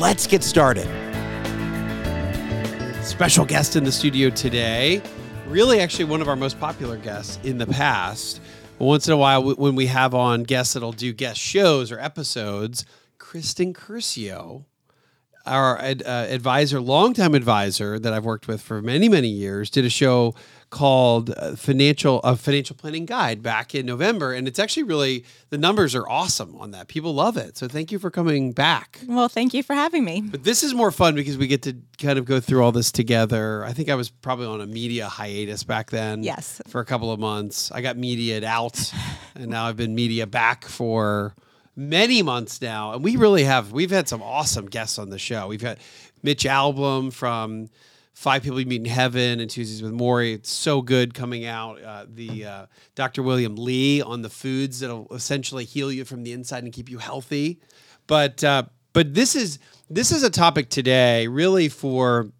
Let's get started. Special guest in the studio today. Really, actually, one of our most popular guests in the past. Once in a while, when we have on guests that'll do guest shows or episodes, Kristen Curcio, our ad, uh, advisor, longtime advisor that I've worked with for many, many years, did a show called uh, financial a financial planning guide back in November and it's actually really the numbers are awesome on that. People love it. So thank you for coming back. Well thank you for having me. But this is more fun because we get to kind of go through all this together. I think I was probably on a media hiatus back then yes. for a couple of months. I got mediaed out and now I've been media back for many months now. And we really have we've had some awesome guests on the show. We've had Mitch Albom from Five People You Meet in Heaven and Tuesdays with Morrie. It's so good coming out. Uh, the uh, Dr. William Li on the foods that'll essentially heal you from the inside and keep you healthy. But uh, but this is this is a topic today really for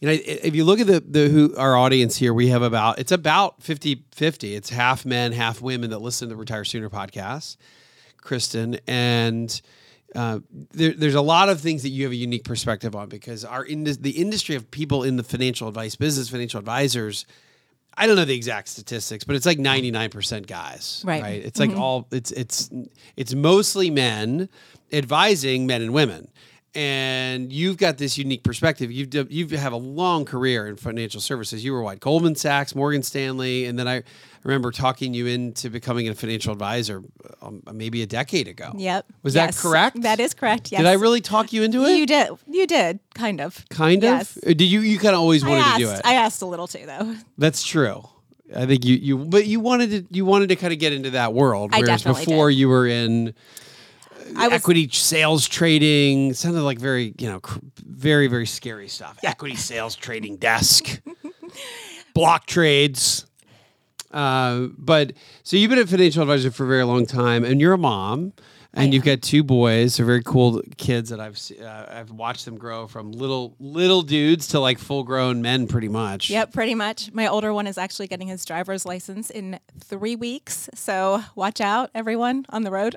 you know if you look at the the who our audience here we have about it's about 50 50 it's half men half women that listen to the retire sooner podcast kristen and uh, there, there's a lot of things that you have a unique perspective on because our in the industry of people in the financial advice business, financial advisors. I don't know the exact statistics, but it's like 99% guys, right? right? It's mm-hmm. like all it's it's it's mostly men advising men and women. And you've got this unique perspective. You've you have a long career in financial services. You were what Goldman Sachs, Morgan Stanley, and then I remember talking you into becoming a financial advisor um, maybe a decade ago. Yep. Was yes. that correct? That is correct. Yes. Did I really talk you into it? You did. You did. Kind of. Kind yes. of. Did you? You kind of always wanted asked, to do it. I asked a little too, though. That's true. I think you you but you wanted to you wanted to kind of get into that world. I whereas before did. you were in I was, equity sales trading sounded like very you know cr- very very scary stuff. Equity sales trading desk, block trades. Uh, but so you've been a financial advisor for a very long time, and you're a mom, and you've got two boys. They're very cool kids that I've uh, I've watched them grow from little little dudes to like full grown men, pretty much. Yep, pretty much. My older one is actually getting his driver's license in three weeks, so watch out, everyone on the road.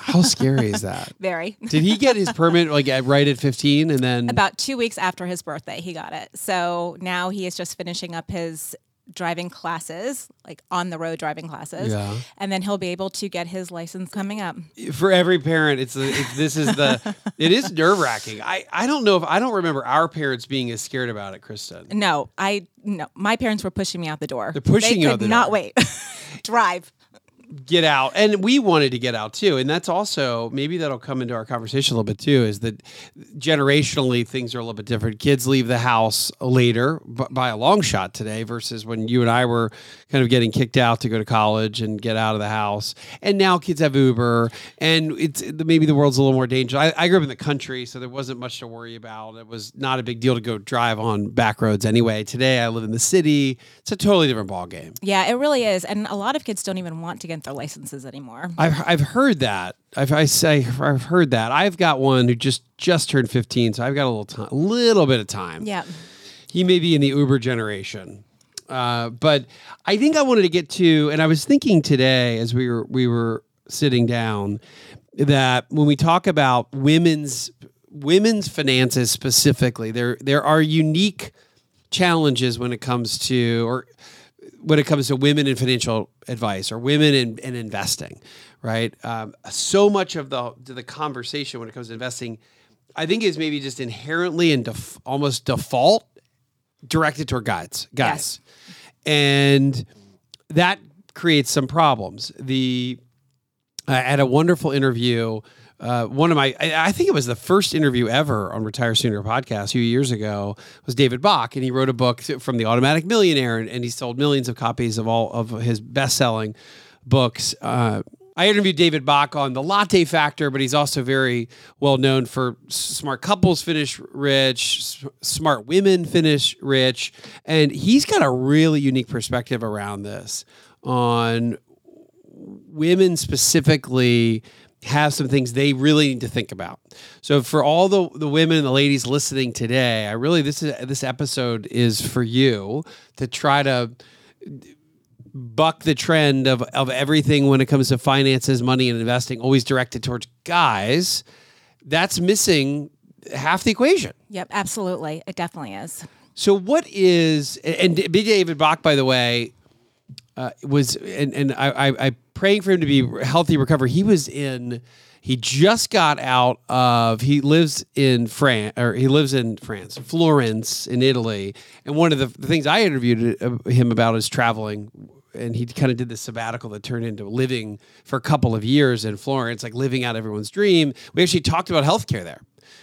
How scary is that? Very. Did he get his permit like at, right at 15 and then About two weeks after his birthday, he got it. So now he is just finishing up his driving classes, like on the road driving classes, Yeah. and then he'll be able to get his license coming up. for every parent it's, it's this is the it is nerve wracking. I I don't know if I don't remember our parents being as scared about it, Kristen. No, I no. My parents were pushing me out the door. They're pushing they you could out the not door. wait. Drive. Get out, and we wanted to get out too, and that's also maybe that'll come into our conversation a little bit too. Is that generationally things are a little bit different. Kids leave the house later by a long shot today versus when you and I were kind of getting kicked out to go to college and get out of the house. And now kids have Uber, and it's maybe the world's a little more dangerous. I, I grew up in the country, so there wasn't much to worry about. It was not a big deal to go drive on back roads anyway. Today, I live in the city. It's a totally different ball game. Yeah, it really is, and a lot of kids don't even want to get their licenses anymore. I've I've heard that. I've I say I've heard that. I've got one who just just turned 15, so I've got a little time, a little bit of time. Yeah. He may be in the Uber generation. Uh, but I think I wanted to get to, and I was thinking today as we were we were sitting down that when we talk about women's women's finances specifically, there there are unique challenges when it comes to or when it comes to women in financial advice or women in, in investing, right? Um, so much of the the conversation when it comes to investing, I think is maybe just inherently and def- almost default directed toward guys, guys, and that creates some problems. The I had a wonderful interview. Uh, one of my, I, think it was the first interview ever on Retire Sooner podcast a few years ago was David Bach, and he wrote a book from the Automatic Millionaire, and, and he sold millions of copies of all of his best-selling books. Uh, I interviewed David Bach on the Latte Factor, but he's also very well known for smart couples finish rich, smart women finish rich, and he's got a really unique perspective around this on women specifically have some things they really need to think about. So for all the the women and the ladies listening today, I really this is this episode is for you to try to buck the trend of of everything when it comes to finances, money and investing always directed towards guys. That's missing half the equation. Yep, absolutely. It definitely is. So what is and Big David Bach, by the way, uh, was and and I, I I praying for him to be healthy, recover. He was in. He just got out of. He lives in France, or he lives in France, Florence, in Italy. And one of the, the things I interviewed uh, him about is traveling. And he kind of did this sabbatical that turned into living for a couple of years in Florence, like living out everyone's dream. We actually talked about healthcare there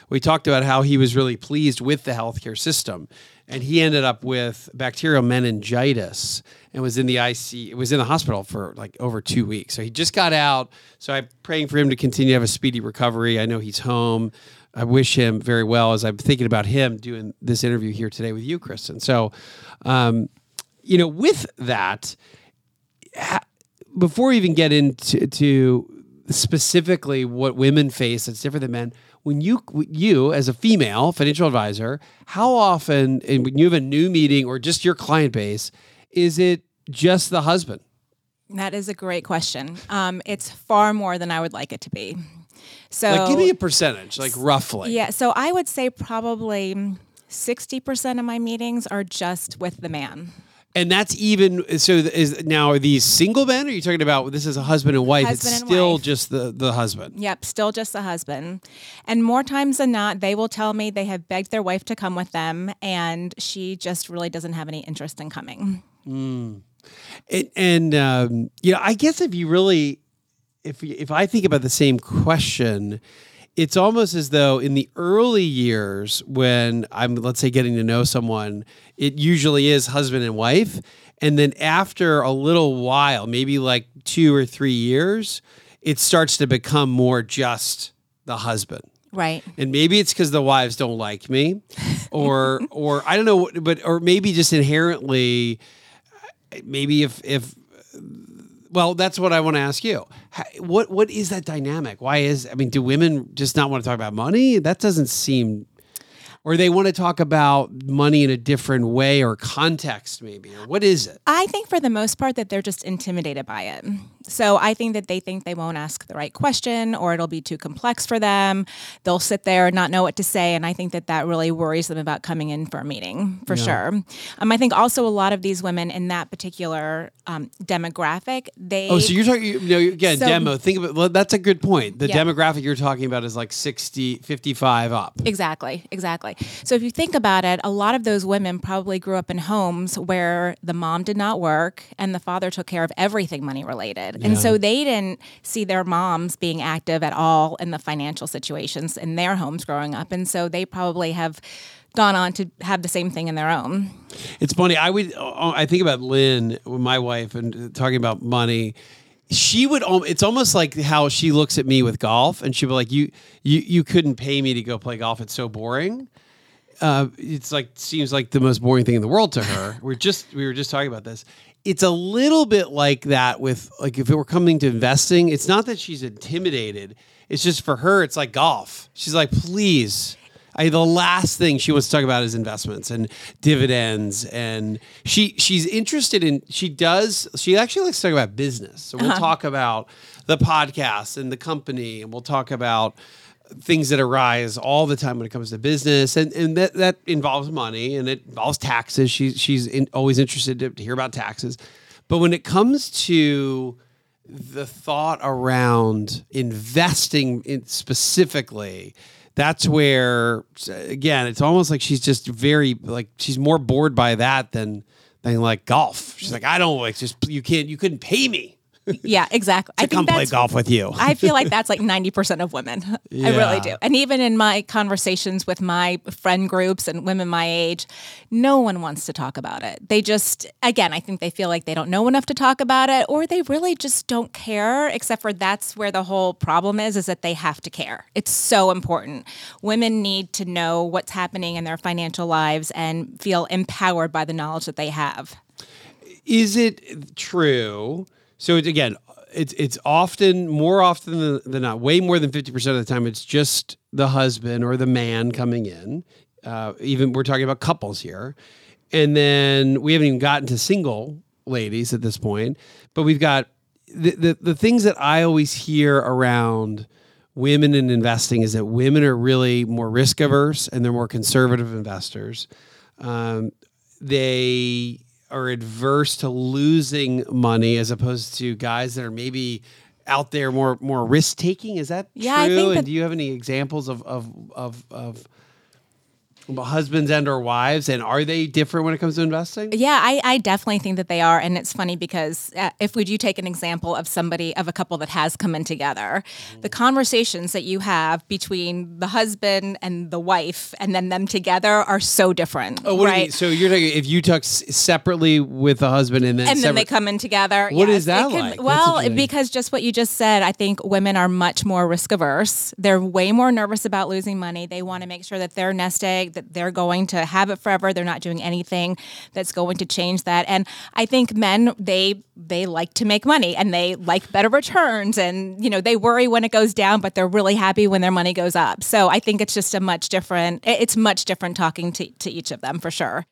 we talked about how he was really pleased with the healthcare system and he ended up with bacterial meningitis and was in the IC was in the hospital for like over 2 weeks. So he just got out. So I'm praying for him to continue to have a speedy recovery. I know he's home. I wish him very well as I'm thinking about him doing this interview here today with you, Kristen. So um, you know, with that, ha- before we even get into to specifically what women face that's different than men, when you you as a female financial advisor, how often and when you have a new meeting or just your client base, is it just the husband? That is a great question. Um, it's far more than I would like it to be. So, Like, give me a percentage, like roughly. yeah, so I would say probably 60% of my meetings are just with the man. And that's even so. Is now are these single men? Or are you talking about this is a husband and wife? Husband it's and still wife. just the the husband. Yep, still just the husband. And more times than not, they will tell me they have begged their wife to come with them, and she just really doesn't have any interest in coming. It, and um, you know, I guess if you really, if if I think about the same question, it's almost as though in the early years when I'm, let's say, getting to know someone, it usually is husband and wife, and then after a little while, maybe like two or three years, it starts to become more just the husband Right. and maybe it's because the wives don't like me or or i don't know but or maybe just inherently maybe if if well that's what i want to ask you. Ha- what what is that dynamic? Why is i mean do women just not want to talk about money? That doesn't seem or they want to talk about money in a different way or context maybe or what is it? I think for the most part that they're just intimidated by it. So I think that they think they won't ask the right question or it'll be too complex for them. They'll sit there and not know what to say. And I think that that really worries them about coming in for a meeting for sure. Um, I think also a lot of these women in that particular um, demographic, they. Oh, so you're talking, you know, again, So- demo. Think about, well, that's a good point. The Yeah. demographic you're talking about is like 60, 55 up. Exactly, exactly. So if you think about it, a lot of those women probably grew up in homes where the mom did not work and the father took care of everything money related. And so they didn't see their moms being active at all in the financial situations in their homes growing up. And so they probably have gone on to have the same thing in their own. It's funny. I would. uh, I think about Lynn, my wife, and talking about money. She would. It's almost like how she looks at me with golf, and she'd be like, "You, you, you couldn't pay me to go play golf. It's so boring." Uh, it's like seems like the most boring thing in the world to her. We're just we were just talking about this. It's a little bit like that with like if it were coming to investing. It's not that she's intimidated. It's just for her. It's like golf. She's like, please. I, the last thing she wants to talk about is investments and dividends, and she she's interested in. She does. She actually likes to talk about business. So we'll uh-huh. talk about the podcast and the company, and we'll talk about things that arise all the time when it comes to business, and and that that involves money and it involves taxes. She's she's in, always interested to, to hear about taxes, but when it comes to the thought around investing in specifically that's where again it's almost like she's just very like she's more bored by that than than like golf. She's like i don't like just you can't you couldn't pay me yeah, exactly. I come play golf with you. I feel like that's like 90% of women. Yeah. I really do. And even in my conversations with my friend groups and women my age, no one wants to talk about it. They just, again, I think they feel like they don't know enough to talk about it or they really just don't care, except for that's where the whole problem is, is that they have to care. It's so important. Women need to know what's happening in their financial lives and feel empowered by the knowledge that they have. Is it true? So again, it's it's often more often than, than not, way more than fifty percent of the time, it's just the husband or the man coming in. Uh, even we're talking about couples here, and then we haven't even gotten to single ladies at this point, but we've got the the, the things that I always hear around women in investing is that women are really more risk averse and they're more conservative investors. Um, they are adverse to losing money as opposed to guys that are maybe out there more more risk taking. Is that yeah, true? and do you have any examples of of of, of husbands and or wives and are they different when it comes to investing? Yeah i, I definitely think that they are and it's funny because uh, if we do take an example of somebody of a couple that has come in together mm-hmm. the conversations that you have between the husband and the wife and then them together are so different oh what right? you so you're talking if you talk separately with the husband and then and separ- then they come in together What yes, is that can, like? Well because just what you just said i think women are much more risk averse they're way more nervous about losing money. They want to make sure that their nest egg that they're going to have it forever. They're not doing anything that's going to change that. And I think men they they like to make money and they like better returns and you know they worry when it goes down but they're really happy when their money goes up. So I think it's just a much different it's much different talking to, to each of them for sure.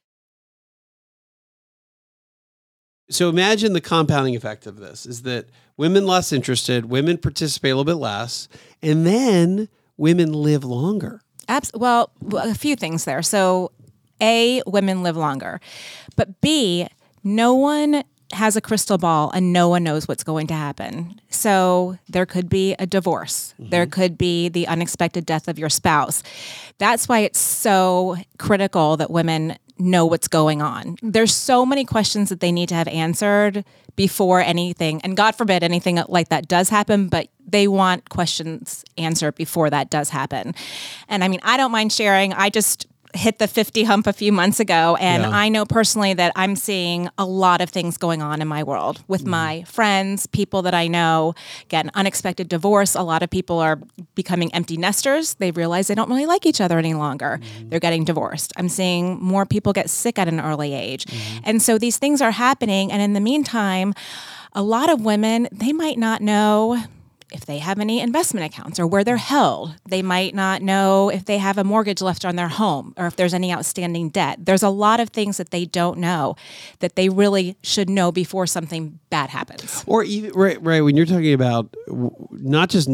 So imagine the compounding effect of this is that women less interested, women participate a little bit less, and then women live longer. Abs- well, a few things there. So, A, women live longer. But B, no one has a crystal ball and no one knows what's going to happen. So there could be a divorce. Mm-hmm. There could be the unexpected death of your spouse. That's why it's so critical that women know what's going on. There's so many questions that they need to have answered before anything, and God forbid anything like that does happen, but they want questions answered before that does happen. And I mean, I don't mind sharing. I just hit the 50 hump a few months ago and yeah. I know personally that I'm seeing a lot of things going on in my world with mm. my friends, people that I know, get an unexpected divorce. A lot of people are becoming empty nesters. They realize they don't really like each other any longer. Mm. They're getting divorced. I'm seeing more people get sick at an early age. Mm. And so these things are happening and in the meantime, a lot of women, they might not know if they have any investment accounts or where they're held. They might not know if they have a mortgage left on their home or if there's any outstanding debt. There's a lot of things that they don't know that they really should know before something bad happens. Or even right, right when you're talking about not just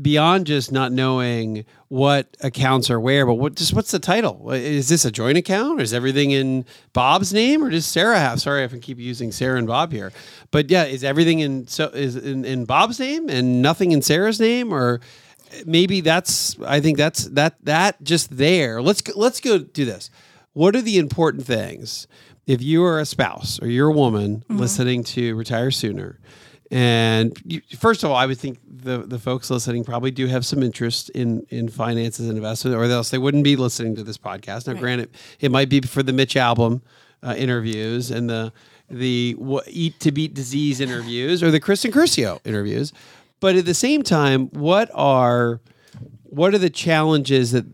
beyond just not knowing what accounts are where, but what just what's the title? Is this a joint account, or is everything in Bob's name, or does Sarah have? Sorry if I keep using Sarah and Bob here, but yeah, is everything in so is in, in Bob's name and nothing in Sarah's name, or maybe that's I think that's that that just there. Let's go, let's go do this. What are the important things if you are a spouse or you're a woman mm-hmm. listening to Retire Sooner? And you, first of all, I would think the, the folks listening probably do have some interest in, in finances and investment, or else they wouldn't be listening to this podcast. Now, right. granted, it might be for the Mitch Albom uh, interviews and the the Eat to Beat Disease interviews or the Kristen Curcio interviews. But at the same time, what are what are the challenges that?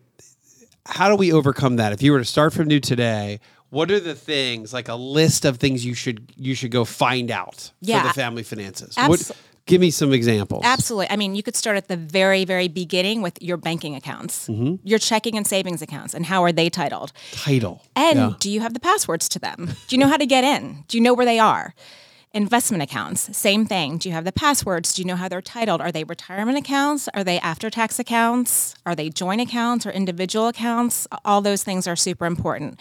How do we overcome that? If you were to start from new today, what are the things like a list of things you should you should go find out yeah, for the family finances? Abs- what, give me some examples. Absolutely. I mean, you could start at the very very beginning with your banking accounts, mm-hmm. your checking and savings accounts, and how are they titled? Title. And yeah. do you have the passwords to them? Do you know how to get in? Do you know where they are? Investment accounts, same thing. Do you have the passwords? Do you know how they're titled? Are they retirement accounts? Are they after tax accounts? Are they joint accounts or individual accounts? All those things are super important.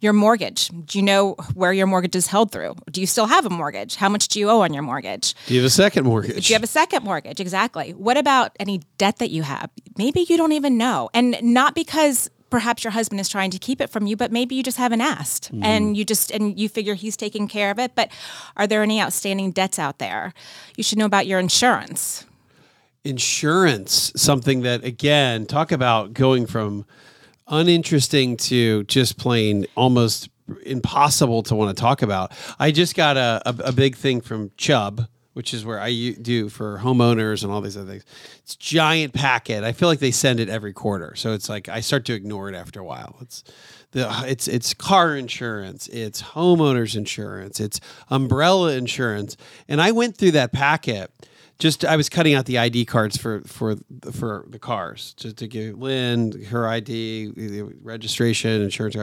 Your mortgage. Do you know where your mortgage is held through? Do you still have a mortgage? How much do you owe on your mortgage? Do you have a second mortgage? Do you have a second mortgage? Exactly. What about any debt that you have? Maybe you don't even know. And not because perhaps your husband is trying to keep it from you, but maybe you just haven't asked mm. and you just and you figure he's taking care of it. But are there any outstanding debts out there? You should know about your insurance. Insurance, something that again, talk about going from uninteresting to just plain almost impossible to want to talk about. I just got a, a, a big thing from Chubb which is where I do for homeowners and all these other things. It's giant packet. I feel like they send it every quarter, so it's like I start to ignore it after a while. It's the it's it's car insurance, it's homeowners insurance, it's umbrella insurance, and I went through that packet. Just I was cutting out the ID cards for for for the cars just to give Lynn her ID, registration, insurance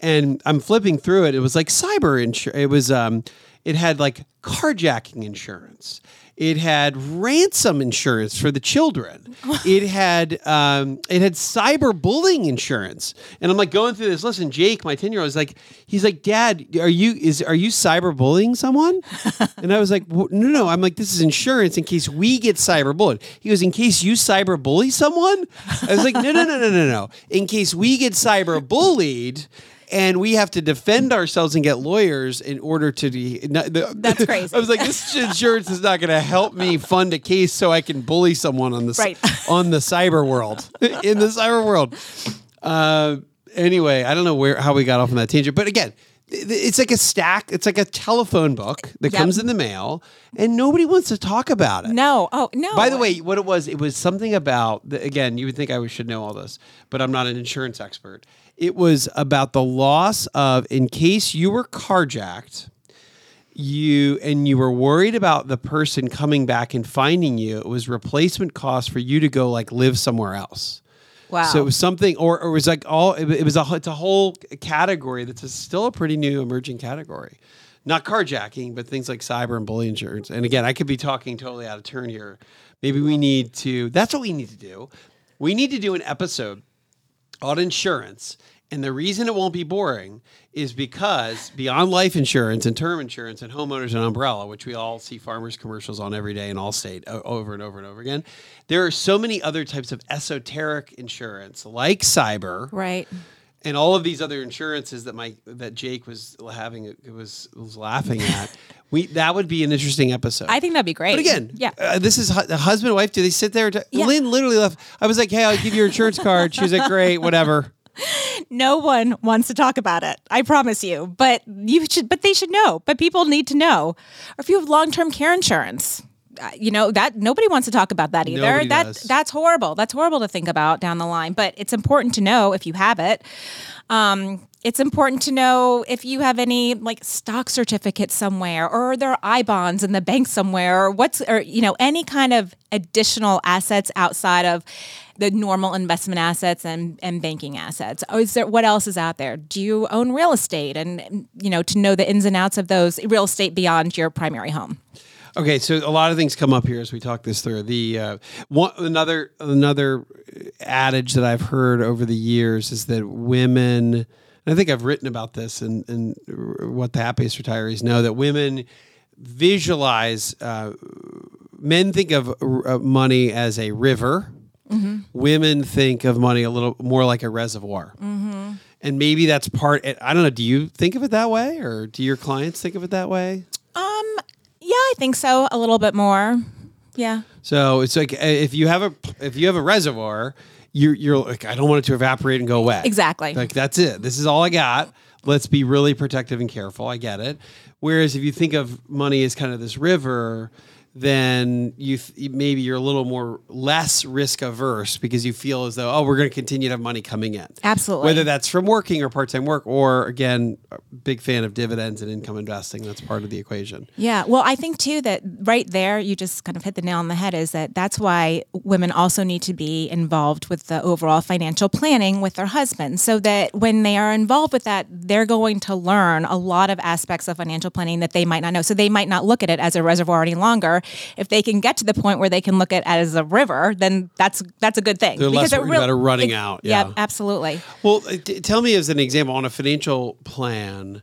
and I'm flipping through it. It was like cyber insurance. It was um it had like carjacking insurance. It had ransom insurance for the children. it had um, it had cyber bullying insurance. And I'm like going through this. Listen, Jake, my ten year old, is like, he's like, Dad, are you is are you cyber bullying someone? and I was like, no, no. I'm like, this is insurance in case we get cyber bullied. He goes, in case you cyberbully someone. I was like, no, no, no, no, no, no. In case we get cyber bullied and we have to defend ourselves and get lawyers in order to be. That's crazy. I was like, this insurance is not going to help me fund a case so I can bully someone on the right. on the cyber world in the cyber world. Uh, anyway, I don't know where how we got off on that tangent, but again. It's like a stack. It's like a telephone book that yep. comes in the mail, and nobody wants to talk about it. No. Oh, no. By the way, what it was, it was something about. The, again, you would think I should know all this, but I'm not an insurance expert. It was about the loss of, in case you were carjacked, you and you were worried about the person coming back and finding you. It was replacement cost for you to go like live somewhere else. Wow. So it was something, or, or it was like all. It, it was a it's a whole category that's a, still a pretty new emerging category. Not carjacking, but things like cyber and bully insurance. And again, I could be talking totally out of turn here. Maybe we need to. That's what we need to do. We need to do an episode on insurance and the reason it won't be boring is because beyond life insurance and term insurance and homeowners and umbrella, which we all see farmers commercials on every day in Allstate over and over and over again, there are so many other types of esoteric insurance like cyber. Right. And all of these other insurances that my that Jake was having was was laughing at, we that would be an interesting episode. I think that'd be great. But again, yeah, uh, this is hu- husband and wife. Do they sit there? To, yeah. Lynn literally left. I was like, "Hey, I'll give you your insurance card." She was like, "Great, whatever." No one wants to talk about it. I promise you. But you should but they should know. But people need to know. Or if you have long-term care insurance, you know that nobody wants to talk about that either. Nobody that does. that's horrible. That's horrible to think about down the line. But it's important to know if you have it. Um, it's important to know if you have any like stock certificates somewhere or are there I bonds in the bank somewhere or what's or you know any kind of additional assets outside of the normal investment assets and, and banking assets. Oh, is there what else is out there? Do you own real estate and you know to know the ins and outs of those real estate beyond your primary home? Okay, so a lot of things come up here as we talk this through. The uh, one another another adage that I've heard over the years is that women. I think I've written about this and and what the happiest retirees know that women visualize. Uh, men think of uh, money as a river Mm-hmm. Women think of money a little more like a reservoir. Mm-hmm. And maybe that's part. I don't know. Do you think of it that way, or do your clients think of it that way? Yeah, I think so. A little bit more. Yeah. So it's like uh, if you have a if you have a reservoir, you're you're like I don't want it to evaporate and go away. Exactly. Like that's it. This is all I got. Let's be really protective and careful. I get it. Whereas if you think of money as kind of this river, then you th- maybe you're a little more less risk averse because you feel as though oh we're going to continue to have money coming in Absolutely. whether that's from working or part-time work or again big fan of dividends and income investing that's part of the equation Yeah. Well, I think too that right there, you just kind of hit the nail on the head is that that's why women also need to be involved with the overall financial planning with their husbands so that when they are involved with that, they're going to learn a lot of aspects of financial planning that they might not know. So they might not look at it as a reservoir any longer. If they can get to the point where they can look at it as a river, then that's that's a good thing. They're less it worried about it running out, yeah. absolutely. Well, uh, t- tell me as an example on a financial plan.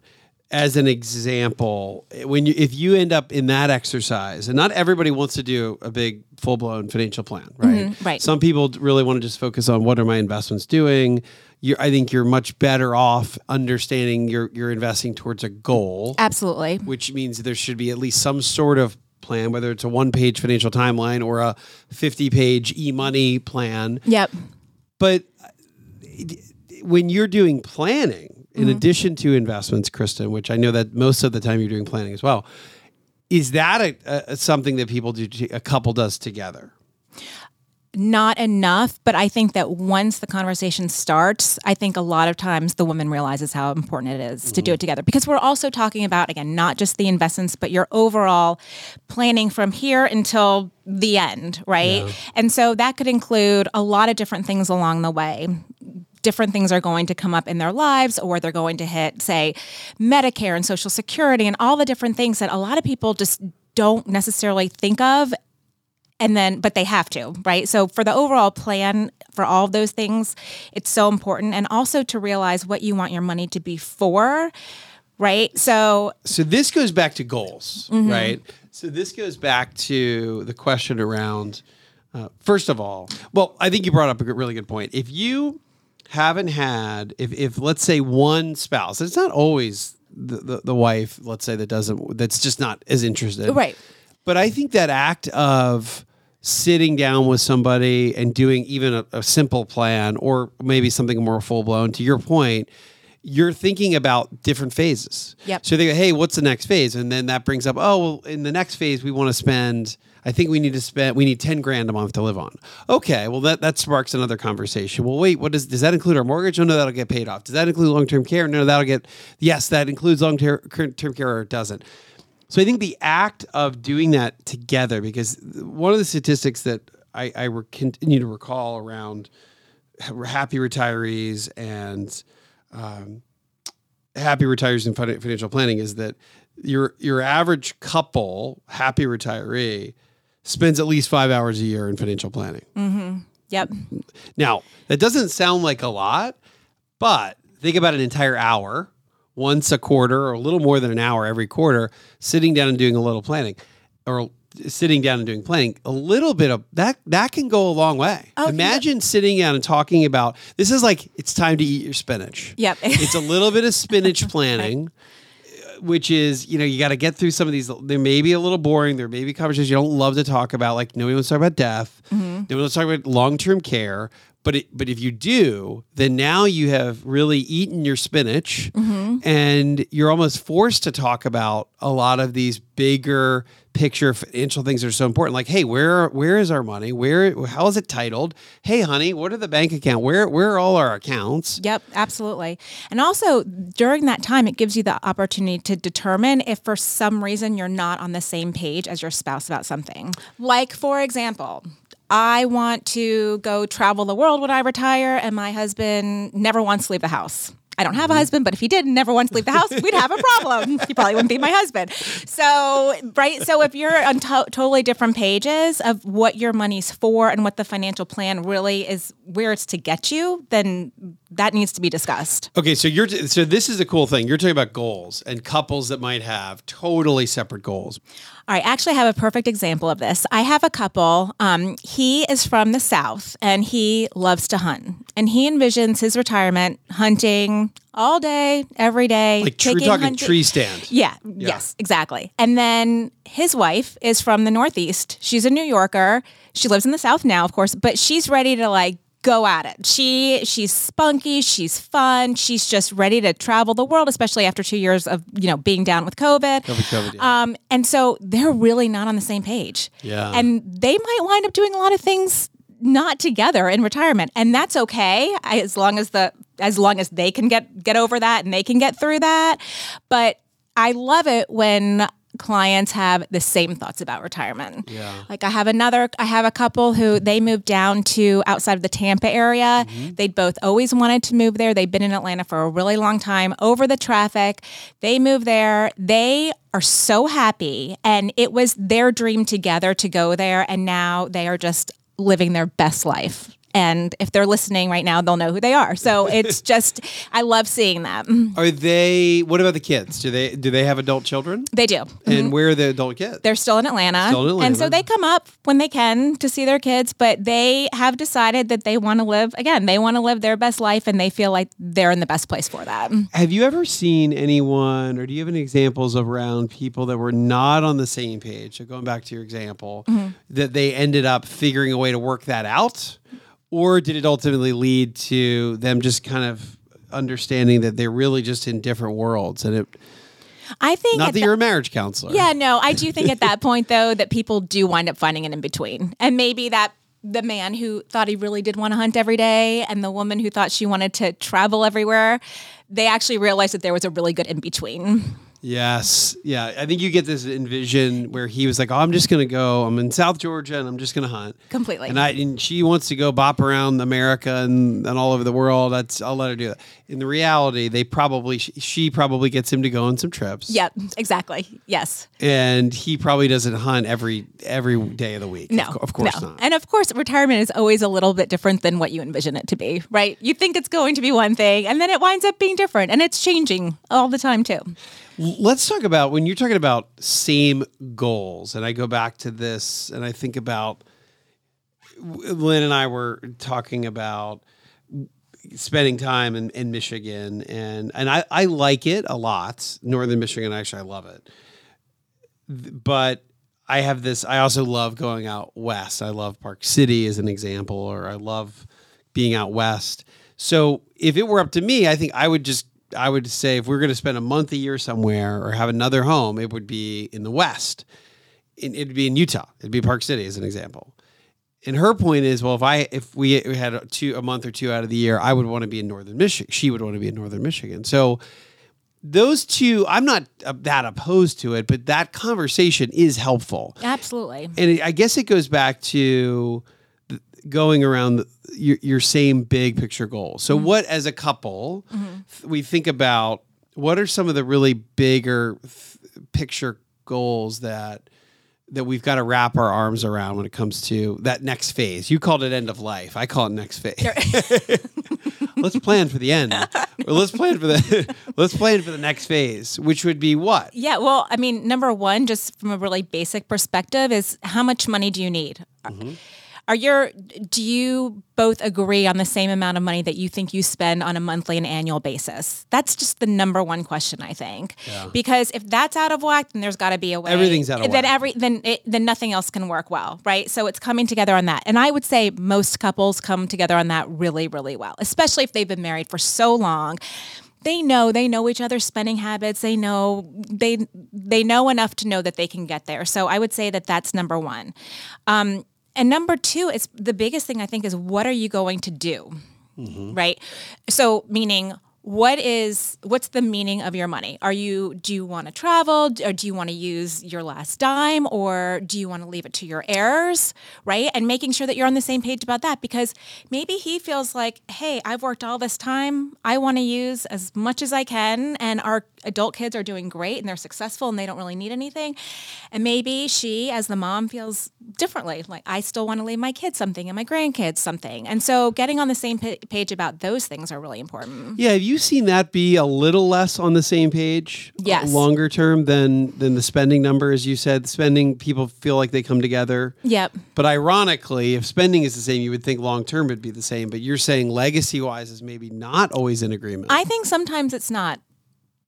As an example, when you if you end up in that exercise, and not everybody wants to do a big full blown financial plan, right? right. Some people really want to just focus on what are my investments doing. You're, I think you're much better off understanding you're you're investing towards a goal, Absolutely. which means there should be at least some sort of plan, whether it's a one page financial timeline or a fifty page e money plan. Yep. but when you're doing planning in mm-hmm. addition to investments kristen which i know that most of the time you're doing planning as well is that a, a something that people do a couple does together not enough, but I think that once the conversation starts, I think a lot of times the woman realizes how important it is to do it mm-hmm. together. Because we're also talking about again not just the investments but your overall planning from here until the end, right? And so that could include a lot of different things along the way. Different things are going to come up in their lives or they're going to hit say medicare and social security and all the different things that a lot of people just don't necessarily think of and then but they have to right? So for the overall plan for all of those things it's so important. And also to realize what you want your money to be for right? So so this goes back to goals right? So this goes back to the question around uh, first of all well i think you brought up a really good point. If you haven't had if, if let's say one spouse it's not always the, the, the wife let's say that doesn't that's just not as interested. Right. But I think that act of sitting down with somebody and doing even a, a simple plan or maybe something more full blown, to your point, you're thinking about different phases. Yep. So they go, hey, what's the next phase? And then that brings up, oh, well, in the next phase, we want to spend. I think we need to spend. We need ten grand a month to live on. Okay, well that that sparks another conversation. Well, wait, what does does that include our mortgage? Oh no, that'll get paid off. Does that include long term care? No, that'll get. Yes, that includes long term care or it doesn't. So I think the act of doing that together, because one of the statistics that I, I re- continue to recall around happy retirees and um, happy retirees in financial planning is that your your average couple, happy retiree, spends at least five hours a year in financial planning. yep. Now, that doesn't sound like a lot, but think about an entire hour once a quarter or a little more than an hour every quarter sitting down and doing a little planning or sitting down and doing planning a little bit of that that can go a long way. Oh, yeah. imagine sitting down and talking about this is like it's time to eat your spinach. Yep. it's a little bit of spinach planning which is you know you got to get through some of these they may be a little boring there may be conversations you don't love to talk about like nobody wants to talk about death. Mm-hmm. Nobody wants to talk about long-term care but it, but if you do then now you have really eaten your spinach mm-hmm. and you're almost forced to talk about a lot of these bigger picture financial things that are so important. Like hey where where is our money? Where how is it titled? Hey honey what are the bank account where where are all our accounts? Yep, absolutely. And also during that time, it gives you the opportunity to determine if for some reason you're not on the same page as your spouse about something. Like, for example, I want to go travel the world when I retire, and my husband never wants to leave the house. I don't have a mm-hmm. husband, but if he did never want to leave the house, we'd have a problem. He probably wouldn't be my husband. So, right. So, if you're on to- totally different pages of what your money's for and what the financial plan really is, where it's to get you, then that needs to be discussed. Okay, so you're so this is a cool thing. You're talking about goals and couples that might have totally separate goals. All right, actually, I have a perfect example of this. I have a couple. Um, he is from the South and he loves to hunt. And he envisions his retirement hunting all day, every day. Like tree, talking hunting- tree stand. Yeah, yes, exactly. And then his wife is from the Northeast. She's a New Yorker. She lives in the South now, of course, but she's ready to like go at it. She she's spunky, she's fun, she's just ready to travel the world, especially after two years of you know being down with COVID. COVID, COVID, yeah. Um, and so they're really not on the same page. Yeah. and they might wind up doing a lot of things not together in retirement, and that's okay as long as the as long as they can get get over that and they can get through that. But I love it when clients have the same thoughts about retirement. Yeah. Like I have another I have a couple who they moved down to outside of the Tampa area. Mm-hmm. They'd both always wanted to move there. They've been in Atlanta for a really long time over the traffic. They moved there. They are so happy and it was their dream together to go there and now they are just living their best life. And if they're listening right now, they'll know who they are. So it's just, I love seeing them. Are they? What about the kids? Do they? Do they have adult children? They do. And where are the adult kids? They're still in Atlanta. Still in Atlanta. And so they come up when they can to see their kids, but they have decided that they want to live, again, they want to live their best life and they feel like they're in the best place for that. Have you ever seen anyone, or do you have any examples of around people that were not on the same page? So going back to your example, Mm-hmm. that they ended up figuring a way to work that out, or did it ultimately lead to them just kind of understanding that they're really just in different worlds? And it, I think not at that the- you're a marriage counselor. Yeah, no, I do think at that point though that people do wind up finding an in between. And maybe that the man who thought he really did want to hunt every day and the woman who thought she wanted to travel everywhere, they actually realized that there was a really good in between. Yes. Yeah. I think you get this envision where he was like, "Oh, I'm just going to go. I'm in South Georgia and I'm just going to hunt." Completely. And I and she wants to go bop around America and, and all over the world. That's I'll let her do that. In the reality, they probably she, she probably gets him to go on some trips. Yep, exactly. Yes. And he probably doesn't hunt every every day of the week. No, Of, of course no. not. And of course, retirement is always a little bit different than what you envision it to be, right? You think it's going to be one thing, and then it winds up being different, and it's changing all the time too. Let's talk about when you're talking about same goals, and I go back to this, and I think about Lynn and I were talking about spending time in, in Michigan, and and I, I like it a lot. Northern Michigan, actually, I love it, but I have this. I also love going out west. I love Park City as an example, or I love being out west. So if it were up to me, I think I would just I would say if we are going to spend a month a year somewhere or have another home, it would be in the west. It- It'd be in Utah. It'd be Park City as an example. And her point is, well, if I if we had a two a month or two out of the year, I would want to be in northern Michigan. She would want to be in northern Michigan. So those two, I'm not uh, that opposed to it, but that conversation is helpful. Absolutely. And I guess it goes back to going around the, your, your same big picture goals. So, mm-hmm. what as a couple, mm-hmm. th- we think about what are some of the really bigger th- picture goals that that we've got to wrap our arms around when it comes to that next phase. You called it end of life. I call it next phase. let's plan for the end. Or let's plan for the let's plan for the next phase, which would be what? Yeah, well, I mean, number one, just from a really basic perspective, is how much money do you need? Mm-hmm. Are your do you both agree on the same amount of money that you think you spend on a monthly and annual basis? That's just the number one question, I think. Because if that's out of whack, then there's got to be a way. Everything's out of then whack. every then it, then nothing else can work well, right? So it's coming together on that, and I would say most couples come together on that really, really well, especially if they've been married for so long they know they know each other's spending habits they know they they know enough to know that they can get there so i would say that that's number one um, and number two is the biggest thing i think is what are you going to do? Mm-hmm. Right? So meaning what is what's the meaning of your money? Are you do you want to travel or do you want to use your last dime? Or do you want to leave it to your heirs? Right? And making sure that you're on the same page about that because maybe he feels like hey i've worked all this time. I want to use as much as i can and our adult kids are doing great and they're successful and they don't really need anything. And maybe she as the mom feels differently like i still want to leave my kids something and my grandkids something and so getting on the same pa- page about those things are really important Yeah, have you seen that be a little less on the same page? Yes. Longer term than than the spending number, as you said. Spending people feel like they come together. yep But ironically, if spending is the same, you would think long term it'd be the same. But you're saying legacy wise is maybe not always in agreement. I think sometimes it's not.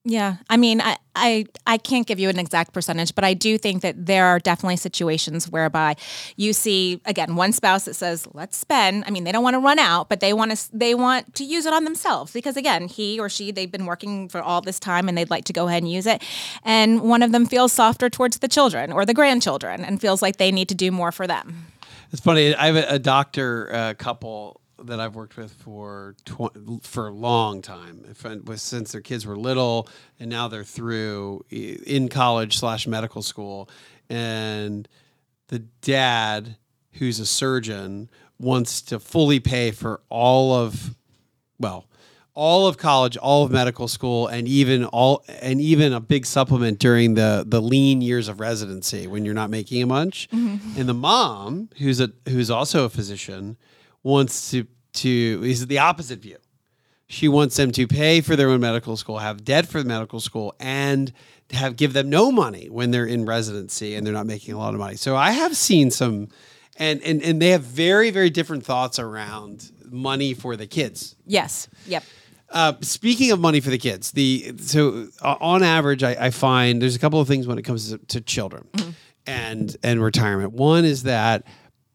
Yeah, I mean, I, I I can't give you an exact percentage, but I do think that there are definitely situations whereby you see again one spouse that says, "Let's spend." I mean, they don't want to run out, but they want to they want to use it on themselves because again, he or she they've been working for all this time and they'd like to go ahead and use it. And one of them feels softer towards the children or the grandchildren and feels like they need to do more for them. It's funny. I have a, a doctor uh, couple that I've worked with for tw- for a long time, with, since their kids were little, and now they're through in college slash medical school, and the dad, who's a surgeon, wants to fully pay for all of, well, all of college, all of medical school, and even all and even a big supplement during the the lean years of residency when you're not making a bunch. Mm-hmm. And the mom, who's a who's also a physician, wants to to is the opposite view. She wants them to pay for their own medical school, have debt for the medical school, and have give them no money when they're in residency and they're not making a lot of money. So I have seen some, and and and they have very very different thoughts around money for the kids. Yes. Yep. Uh, speaking of money for the kids, the so uh, on average, I, I, find there's a couple of things when it comes to, to children mm-hmm. and and retirement. One is that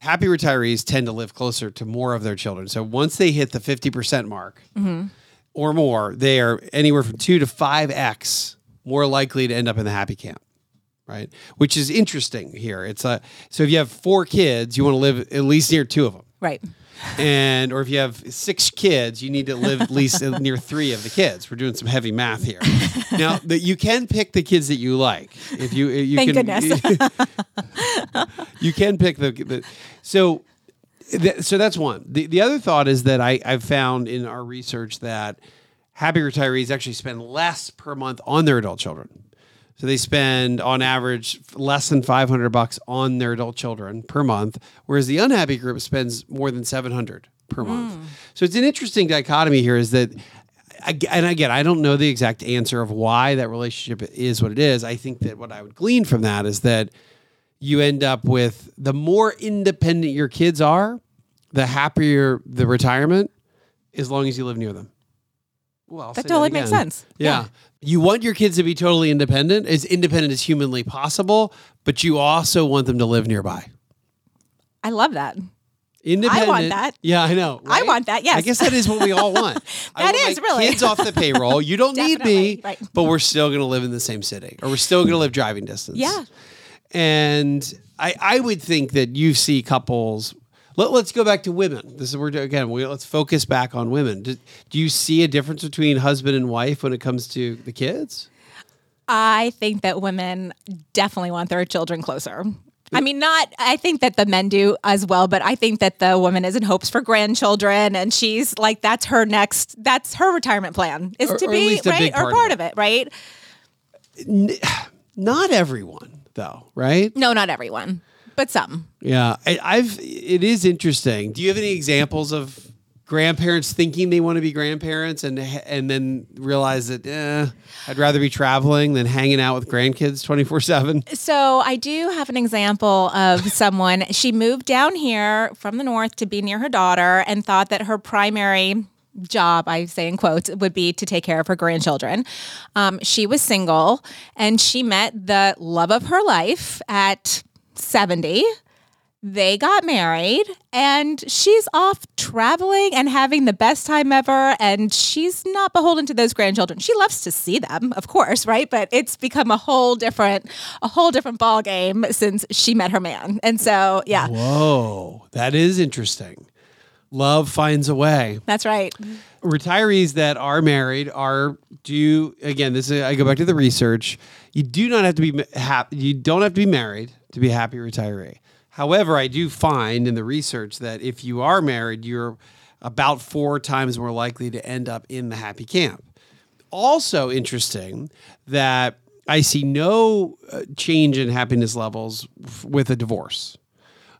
happy retirees tend to live closer to more of their children. So once they hit the 50% mark mm-hmm. or more, they are anywhere from two to five X more likely to end up in the happy camp. Right. Which is interesting here. It's a, so if you have four kids, you want to live at least near two of them. Right and or if you have six kids, you need to live at least near three of the kids. We're doing some heavy math here. Now that you can pick the kids that you like. If you you Thank can, goodness. you can pick the, the so so that's one. The the other thought is that I I've found in our research that happy retirees actually spend less per month on their adult children. So they spend on average less than 500 bucks on their adult children per month, whereas the unhappy group spends more than 700 per mm. month. So it's an interesting dichotomy here is that and again, I don't know the exact answer of why that relationship is what it is. I think that what I would glean from that is that you end up with the more independent your kids are, the happier the retirement, as long as you live near them. Well, that totally that makes sense. Yeah. yeah. You want your kids to be totally independent, as independent as humanly possible, but you also want them to live nearby. I love that. Independent. I want that. Yeah, I know. Right? I want that. Yes. I guess that is what we all want. that is really kids off the payroll. You don't need me, right. but we're still going to live in the same city, or we're still going to live driving distance. Yeah. And I, I would think that you see couples let, us go back to women. This is where again. We, let's focus back on women. Do, do you see a difference between husband and wife when it comes to the kids? I think that women definitely want their children closer. I mean, not, I think that the men do as well, but I think that the woman is in hopes for grandchildren and she's like, that's her next, that's her retirement plan is or, to or be, right? Part or part of it. of it, right? Not everyone, though, right? No, not everyone but some. Yeah, I, have It is interesting. Do you have any examples of grandparents thinking they want to be grandparents and and then realize that eh, I'd rather be traveling than hanging out with grandkids twenty four seven? So I do have an example of someone. She moved down here from the north to be near her daughter and thought that her primary job, I say in quotes, would be to take care of her grandchildren. Um, she was single and she met the love of her life at 70. They got married and she's off traveling and having the best time ever. And she's not beholden to those grandchildren. She loves to see them, of course, right? But it's become a whole different, a whole different ball game since she met her man. And so, yeah. Whoa, that is interesting. Love finds a way. That's right. Retirees that are married are do again. This is I go back to the research. You do not have to be happy. You don't have to be married to be a happy retiree. However, I do find in the research that if you are married, you're about four times more likely to end up in the happy camp. Also interesting that I see no uh, change in happiness levels with a divorce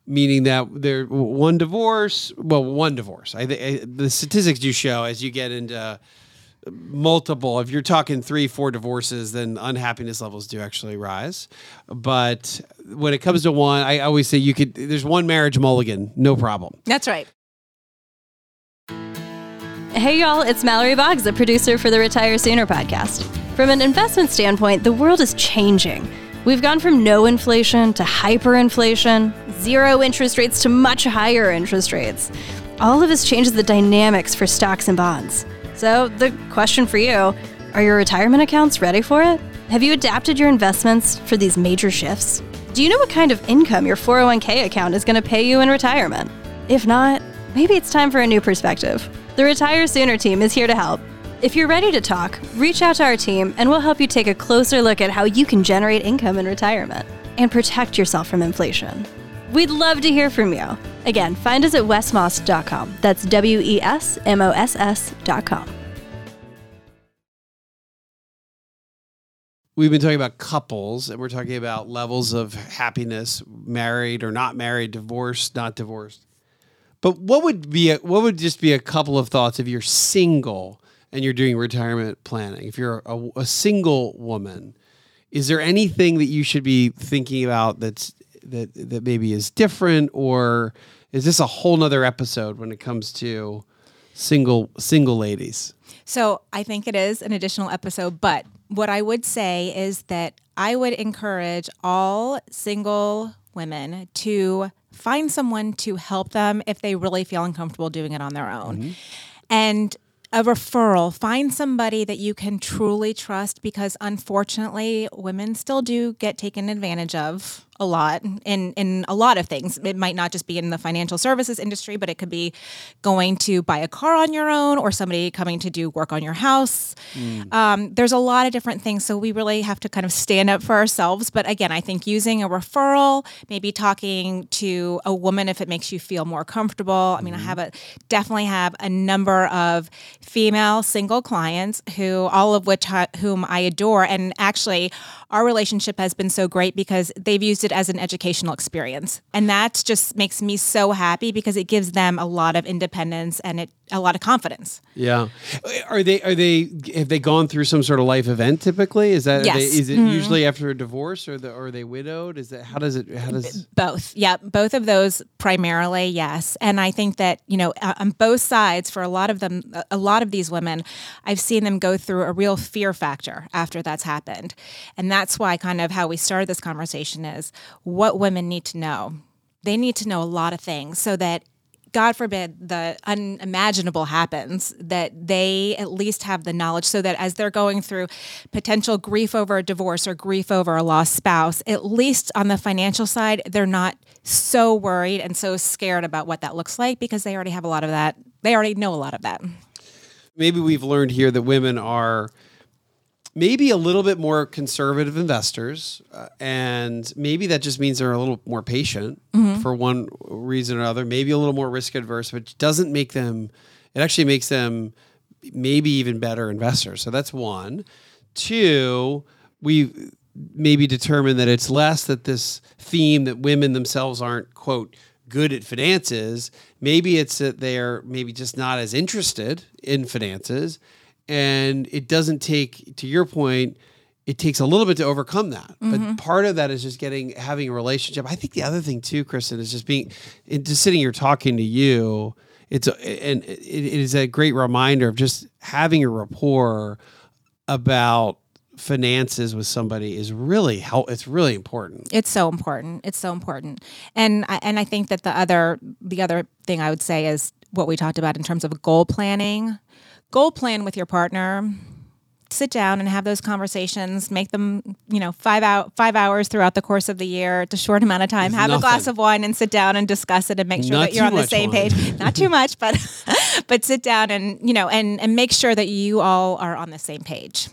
meaning that there one divorce, well, one divorce. I, think the statistics do show as you get into multiple if you're talking three four divorces then unhappiness levels do actually rise but when it comes to one i always say you could there's one marriage mulligan no problem that's right hey y'all it's mallory boggs the producer for the retire sooner podcast From an investment standpoint, the world is changing. We've gone from no inflation to hyperinflation, zero interest rates to much higher interest rates. All of this changes the dynamics for stocks and bonds. So, the question for you are your retirement accounts ready for it? Have you adapted your investments for these major shifts? Do you know what kind of income your 401k account is going to pay you in retirement? If not, maybe it's time for a new perspective. The Retire Sooner team is here to help. If you're ready to talk, reach out to our team and we'll help you take a closer look at how you can generate income in retirement and protect yourself from inflation. We'd love to hear from you. Again, find us at wesmoss.com. That's W E S M O S S.com. We've been talking about couples and we're talking about levels of happiness, married or not married, divorced, not divorced. But what would be a, what would just be a couple of thoughts if you're single and you're doing retirement planning? If you're a, a single woman, is there anything that you should be thinking about that's that that maybe is different or is this a whole nother episode when it comes to single single ladies? So I think it is an additional episode, but what I would say is that I would encourage all single women to find someone to help them if they really feel uncomfortable doing it on their own. Mm-hmm. And a referral, find somebody that you can truly trust because unfortunately, women still do get taken advantage of a lot in in a lot of things. It might not just be in the financial services industry, but it could be going to buy a car on your own or somebody coming to do work on your house. Mm. Um, there's a lot of different things, so we really have to kind of stand up for ourselves. But again, I think using a referral, maybe talking to a woman if it makes you feel more comfortable. I mean, mm. I mm-hmm. have a definitely have a number of female single clients who all of which ha- whom I adore, and actually our relationship has been so great because they've used it as an educational experience. And that just makes me so happy because it gives them a lot of independence and it a lot of confidence. Yeah. Are they are they have they gone through some sort of life event typically? Is that yes. they, is it mm-hmm. usually after a divorce or the or are they widowed? Is that how does it how does both? Yeah, both of those primarily, yes. And I think that, you know, on both sides for a lot of them a lot of these women, I've seen them go through a real fear factor after that's happened. And that's why kind of how we started this conversation is what women need to know. They need to know a lot of things so that God forbid the unimaginable happens, that they at least have the knowledge so that as they're going through potential grief over a divorce or grief over a lost spouse, at least on the financial side, they're not so worried and so scared about what that looks like because they already have a lot of that. They already know a lot of that. Maybe we've learned here that women are maybe a little bit more conservative investors, uh, and maybe that just means they're a little more patient mm-hmm. for one reason or another. Maybe a little more risk adverse, but doesn't make them. It actually makes them maybe even better investors. So that's one. Two, we maybe determine that it's less that this theme that women themselves aren't quote good at finances. Maybe it's that they're maybe just not as interested in finances and it doesn't take to your point it takes a little bit to overcome that. Mm-hmm. but part of that is just getting having a relationship. I think the other thing too kristen is just being just sitting here talking to you it's a, and it is a great reminder of just having a rapport about finances with somebody is really help it's really important. It's so important. It's so important. And I, and i think that the other the other thing i would say is what we talked about in terms of goal planning goal plan with your partner sit down and have those conversations make them you know five out five hours throughout the course of the year it's a short amount of time have Nothing. a glass of wine and sit down and discuss it and make sure Not that you're on the same wine. page not too much but but sit down and you know and and make sure that you all are on the same page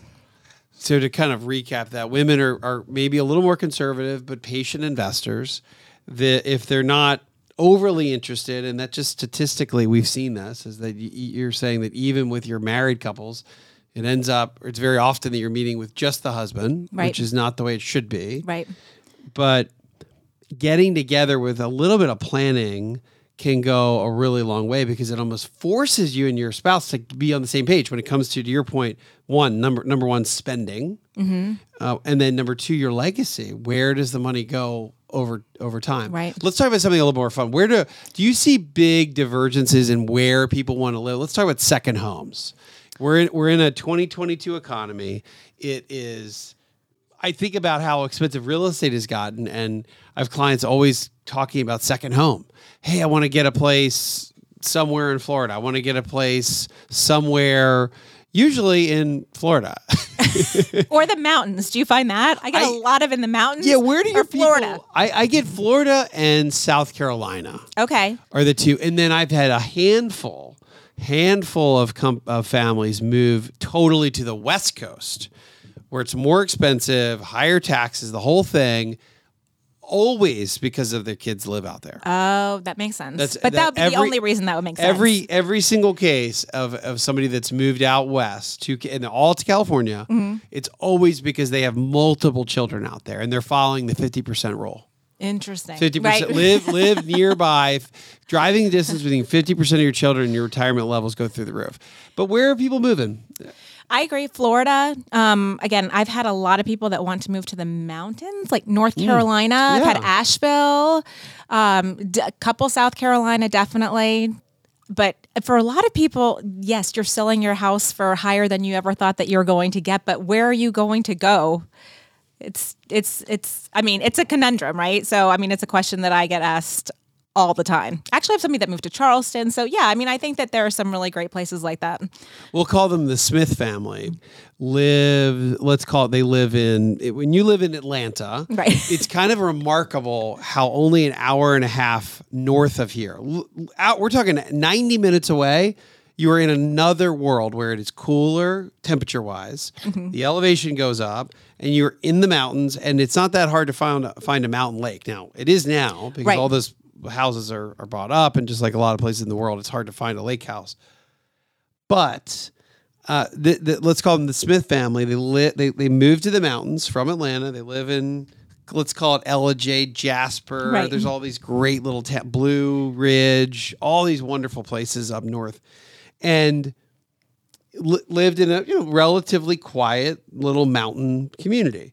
so to kind of recap that women are, are maybe a little more conservative but patient investors that if they're not overly interested, and that just statistically we've seen this, is that you're saying that even with your married couples, it ends up, it's very often that you're meeting with just the husband, right. which is not the way it should be. Right. But getting together with a little bit of planning can go a really long way because it almost forces you and your spouse to be on the same page when it comes to, to your point, one number number one spending, mm-hmm. uh, and then number two your legacy. Where does the money go over over time. Right. Let's talk about something a little more fun. Where do do you see big divergences in where people want to live? Let's talk about second homes. We're in we're in a 2022 economy. It is I think about how expensive real estate has gotten and I have clients always talking about second home. Hey, I want to get a place somewhere in Florida. I want to get a place somewhere usually in Florida. or the mountains. Do you find that? I get a I- lot of in the mountains. yeah, where do your Florida? people- I, I get Florida and South Carolina. Okay. are the two. And then I've had a handful, handful of, com- of families move totally to the West Coast, where it's more expensive, higher taxes, the whole thing. Always because of their kids live out there. Oh, that makes sense. That's- but that, would be every- the only reason that would make sense. Every every single case of, of somebody that's moved out west to and all to California, Mm-hmm. it's always because they have multiple children out there and they're following the fifty percent rule. Interesting. Fifty percent Right. live live nearby. Driving distance between fifty percent of your children, your retirement levels go through the roof. But where are people moving? I agree. Florida. Um, again, I've had a lot of people that want to move to the mountains, like North Carolina. I've had Mm. Asheville, um, d- a couple South Carolina, definitely. But for a lot of people, yes, you're selling your house for higher than you ever thought that you're going to get. But where are you going to go? It's it's it's. I mean, it's a conundrum, right? So, I mean, it's a question that I get asked all the time. Actually, I have somebody that moved to Charleston. So, yeah, I mean, I think that there are some really great places like that. We'll call them the Smith family. Live. Let's call it. They live in. When you live in Atlanta, Right. It's kind of remarkable how only an hour and a half north of here. Out. We're talking ninety minutes away. You are in another world where it is cooler temperature wise. Mm-hmm. The elevation goes up, and you're in the mountains. And it's not that hard to find find a mountain lake now. It is now because Right. all those houses are, are bought up, and just like a lot of places in the world, it's hard to find a lake house. But uh, the, the, let's call them the Smith family. They li- they they moved to the mountains from Atlanta. They live in let's call it Ellijay Jasper. Right. There's all these great little ta- Blue Ridge, all these wonderful places up north, and li- lived in a you know relatively quiet little mountain community.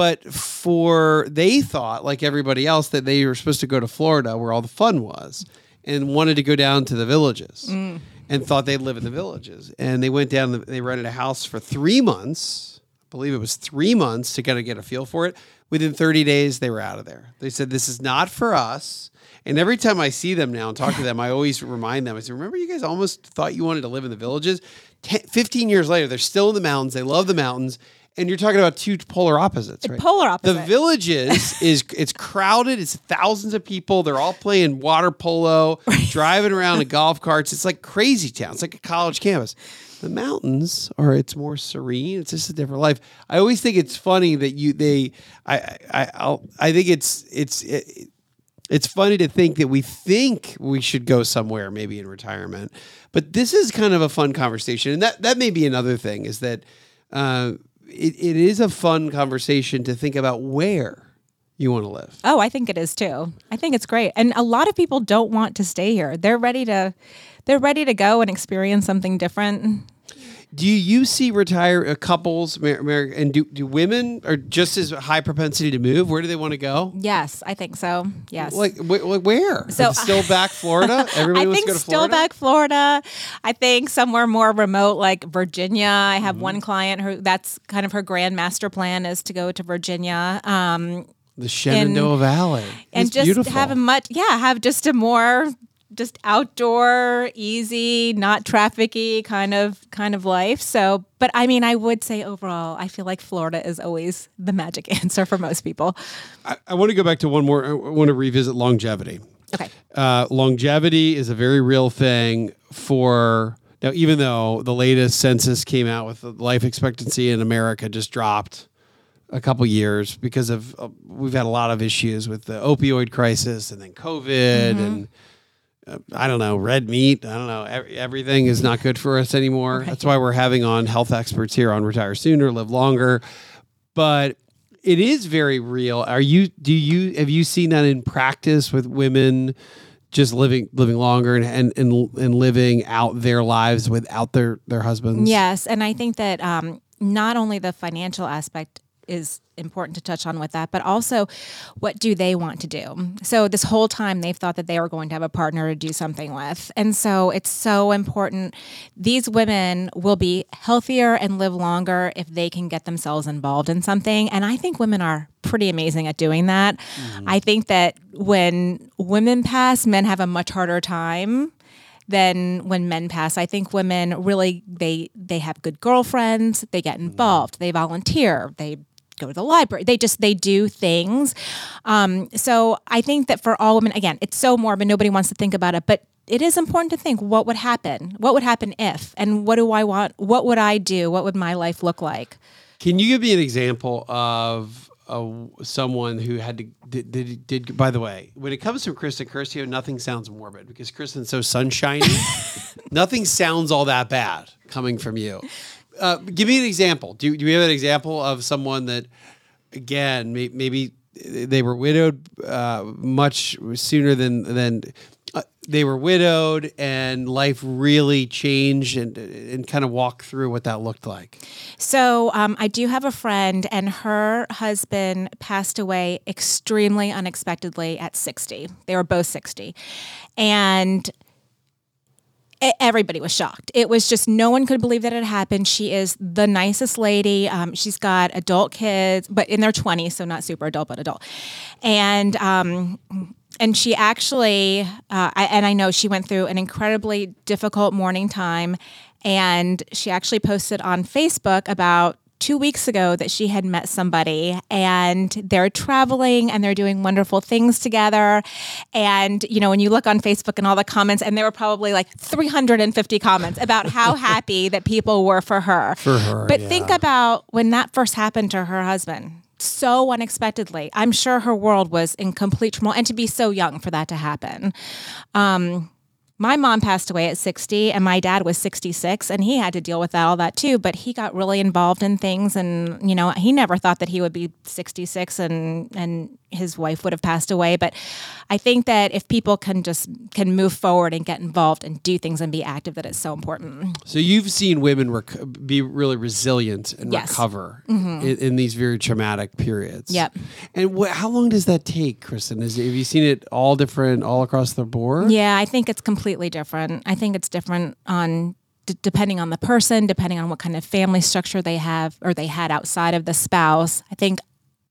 But for they thought, like everybody else, that they were supposed to go to Florida where all the fun was, and wanted to go down to the villages, mm. and thought they'd live in the villages. And they went down. They rented a house for three months. I believe it was three months to kind of get a feel for it. Within 30 days, they were out of there. They said, "This is not for us." And every time I see them now and talk to them, I always remind them. I say, "Remember, you guys almost thought you wanted to live in the villages. 10, 15 years later, they're still in the mountains. They love the mountains." And you're talking about two polar opposites, right? Polar The villages is it's crowded. It's thousands of people. They're all playing water polo, driving around in golf carts. It's like crazy town. It's like a college campus. The mountains are it's more serene. It's just a different life. I always think it's funny that you they I I I, I'll, I think it's it's it, it's funny to think that we think we should go somewhere maybe in retirement but this is kind of a fun conversation and that that may be another thing is that uh, it, it is a fun conversation to think about where you want to live Oh, I think it is too. I think it's great. And a lot of people don't want to stay here. They're ready to they're ready to go and experience something different. Do you see retire uh, couples Mar- Mar- and do, do women are just as high propensity to move where do they want to go Yes, I think so. Yes. like wh- wh- where So- still back florida everybody I think to to still florida back Florida. I think somewhere more remote like Virginia. I have Mm-hmm. one client who that's kind of her grand master plan is to go to Virginia. Um, the shenandoah valley and It's just beautiful. have a much yeah have just a more just outdoor easy not trafficy kind of kind of life so but i mean i would say overall i feel like florida is always the magic answer for most people I, I want to go back to one more. I want to revisit longevity. okay Uh, longevity is a very real thing for now. Even though the latest census came out with life expectancy in America just dropped a couple years because of uh, we've had a lot of issues with the opioid crisis and then COVID and. I don't know, red meat. I don't know. Every, everything is not good for us anymore. That's why we're having on health experts here on Retire Sooner, Live Longer. But it is very real. Are you? Do you have you seen that in practice with women just living living longer and and and, and living out their lives without their their husbands? yes and i think that um, not only the financial aspect is important to touch on with that, but also what do they want to do? So this whole time they've thought that they were going to have a partner to do something with. And so it's so important. These women will be healthier and live longer if they can get themselves involved in something. And I think women are pretty amazing at doing that. Mm-hmm. I think that when women pass, men have a much harder time than when men pass. I think women really they they have good girlfriends, they get involved, they volunteer, they go to the library. They just they do things. Um, so I think that for all women, again, it's so morbid. Nobody wants to think about it, but it is important to think what would happen. What would happen if? And what do I want? What would I do? What would my life look like? Can you give me an example of uh, someone who had to did, did, did, by the way when it comes to kristen curcio nothing sounds morbid because kristen's so sunshiny nothing sounds all that bad coming from you uh, give me an example do, do have an example of someone that again may, maybe they were widowed uh, much sooner than than uh, they were widowed and life really changed and and kind of walk through what that looked like. So um, I do have a friend and her husband passed away extremely unexpectedly at 60. They were both 60. And everybody was shocked. It was just no one could believe that it happened. She is the nicest lady. Um, she's got adult kids, but in their 20s, so not super adult, but adult. And um, and she actually, uh, I, and I know she went through an incredibly difficult mourning time. And she actually posted on Facebook about two weeks ago that she had met somebody and they're traveling and they're doing wonderful things together. And, you know, when you look on Facebook and all the comments, and there were probably like 350 comments about how happy that people were for her. For her. But yeah. think about when that first happened to her husband so unexpectedly. I'm sure her world was in complete turmoil, and to be so young for that to happen. Um, my mom passed away at 60 and my dad was 66 and he had to deal with that, all that too but he got really involved in things and you know he never thought that he would be 66 and and his wife would have passed away but i think that if people can just can move forward and get involved and do things and be active that it's so important. So you've seen women rec- be really resilient and yes. recover mm-hmm. in, in, these very traumatic periods. Yep. And wh- how long does that take kristen? Is, have you seen it all different all across the board? Yeah i think it's completely different i think it's different on D- depending on the person, depending on what kind of family structure they have or they had outside of the spouse. I think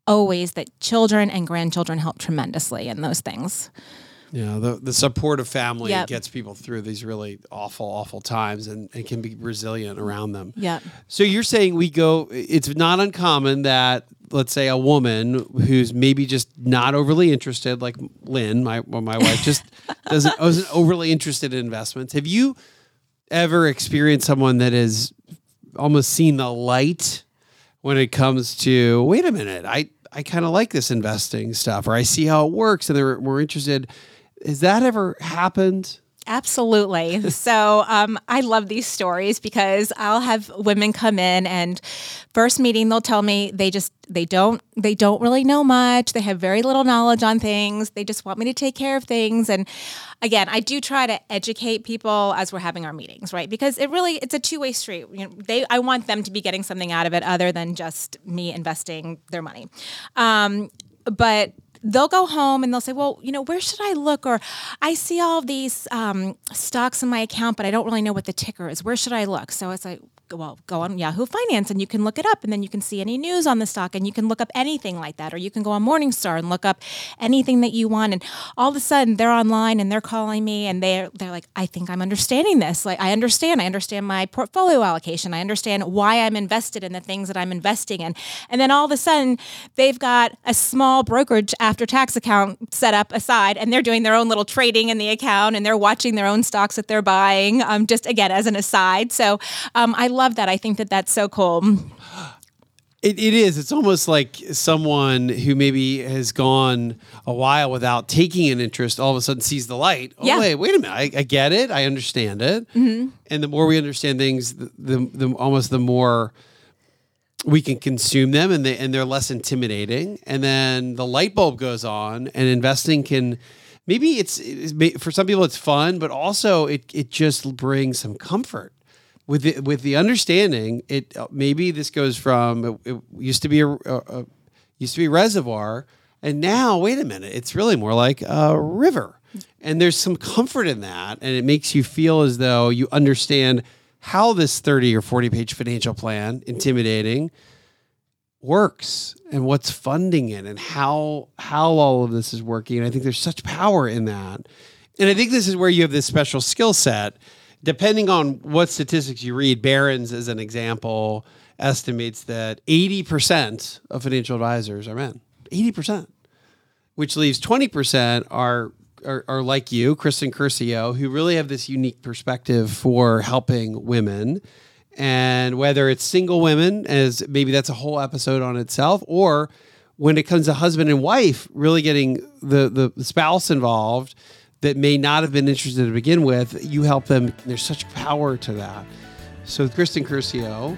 always that children and grandchildren help tremendously in those things. Yeah, the, the support of family yep. gets people through these really awful, awful times and, and can be resilient around them. Yeah. So you're saying we go, it's not uncommon that, let's say, a woman who's maybe just not overly interested, like Lynn, my, well, my wife, just doesn't, wasn't overly interested in investments. Have you ever experienced someone that has almost seen the light when it comes to, wait a minute, I, I kind of like this investing stuff, or I see how it works, and they're more interested. Has that ever happened? Absolutely. so um, I love these stories because I'll have women come in and first meeting they'll tell me they just they don't they don't really know much. They have very little knowledge on things. They just want me to take care of things. And again, I do try to educate people as we're having our meetings, right? Because it really it's a two way street. You know, they I want them to be getting something out of it other than just me investing their money. Um, but they'll go home and they'll say, well, you know, where should I look? Or I see all these um, stocks in my account, but I don't really know what the ticker is. Where should I look? So it's like, well, go on Yahoo Finance and you can look it up and then you can see any news on the stock and you can look up anything like that. Or you can go on Morningstar and look up anything that you want. And all of a sudden they're online and they're calling me and they're they're like, I think I'm understanding this. Like I understand. I understand my portfolio allocation. I understand why I'm invested in the things that I'm investing in. And then all of a sudden they've got a small brokerage after tax account set up aside and they're doing their own little trading in the account and they're watching their own stocks that they're buying. Um, just again as an aside. So um, I love that. I think that that's so cool. It, it is. It's almost like someone who maybe has gone a while without taking an interest, all of a sudden sees the light. Oh, yeah. wait, wait a minute. I, I get it. I understand it. Mm-hmm. And the more we understand things, the, the, the almost the more we can consume them and they and they're less intimidating. And then the light bulb goes on, and investing can maybe it's, it's for some people it's fun, but also it it just brings some comfort with the, with the understanding it uh, maybe this goes from it, it used to be a, a, a used to be reservoir and now wait a minute it's really more like a river. And there's some comfort in that and it makes you feel as though you understand how this 30 or 40 page financial plan intimidating works and what's funding it and how how all of this is working. And i think there's such power in that. And i think this is where you have this special skill set depending on what statistics you read barron's as an example estimates that 80% of financial advisors are men. 80% which leaves 20% are are, are like you kristen curcio who really have this unique perspective for helping women. And whether it's single women as maybe that's a whole episode on itself or when it comes to husband and wife really getting the the spouse involved that may not have been interested to begin with you help them there's such power to that. So kristen curcio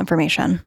information.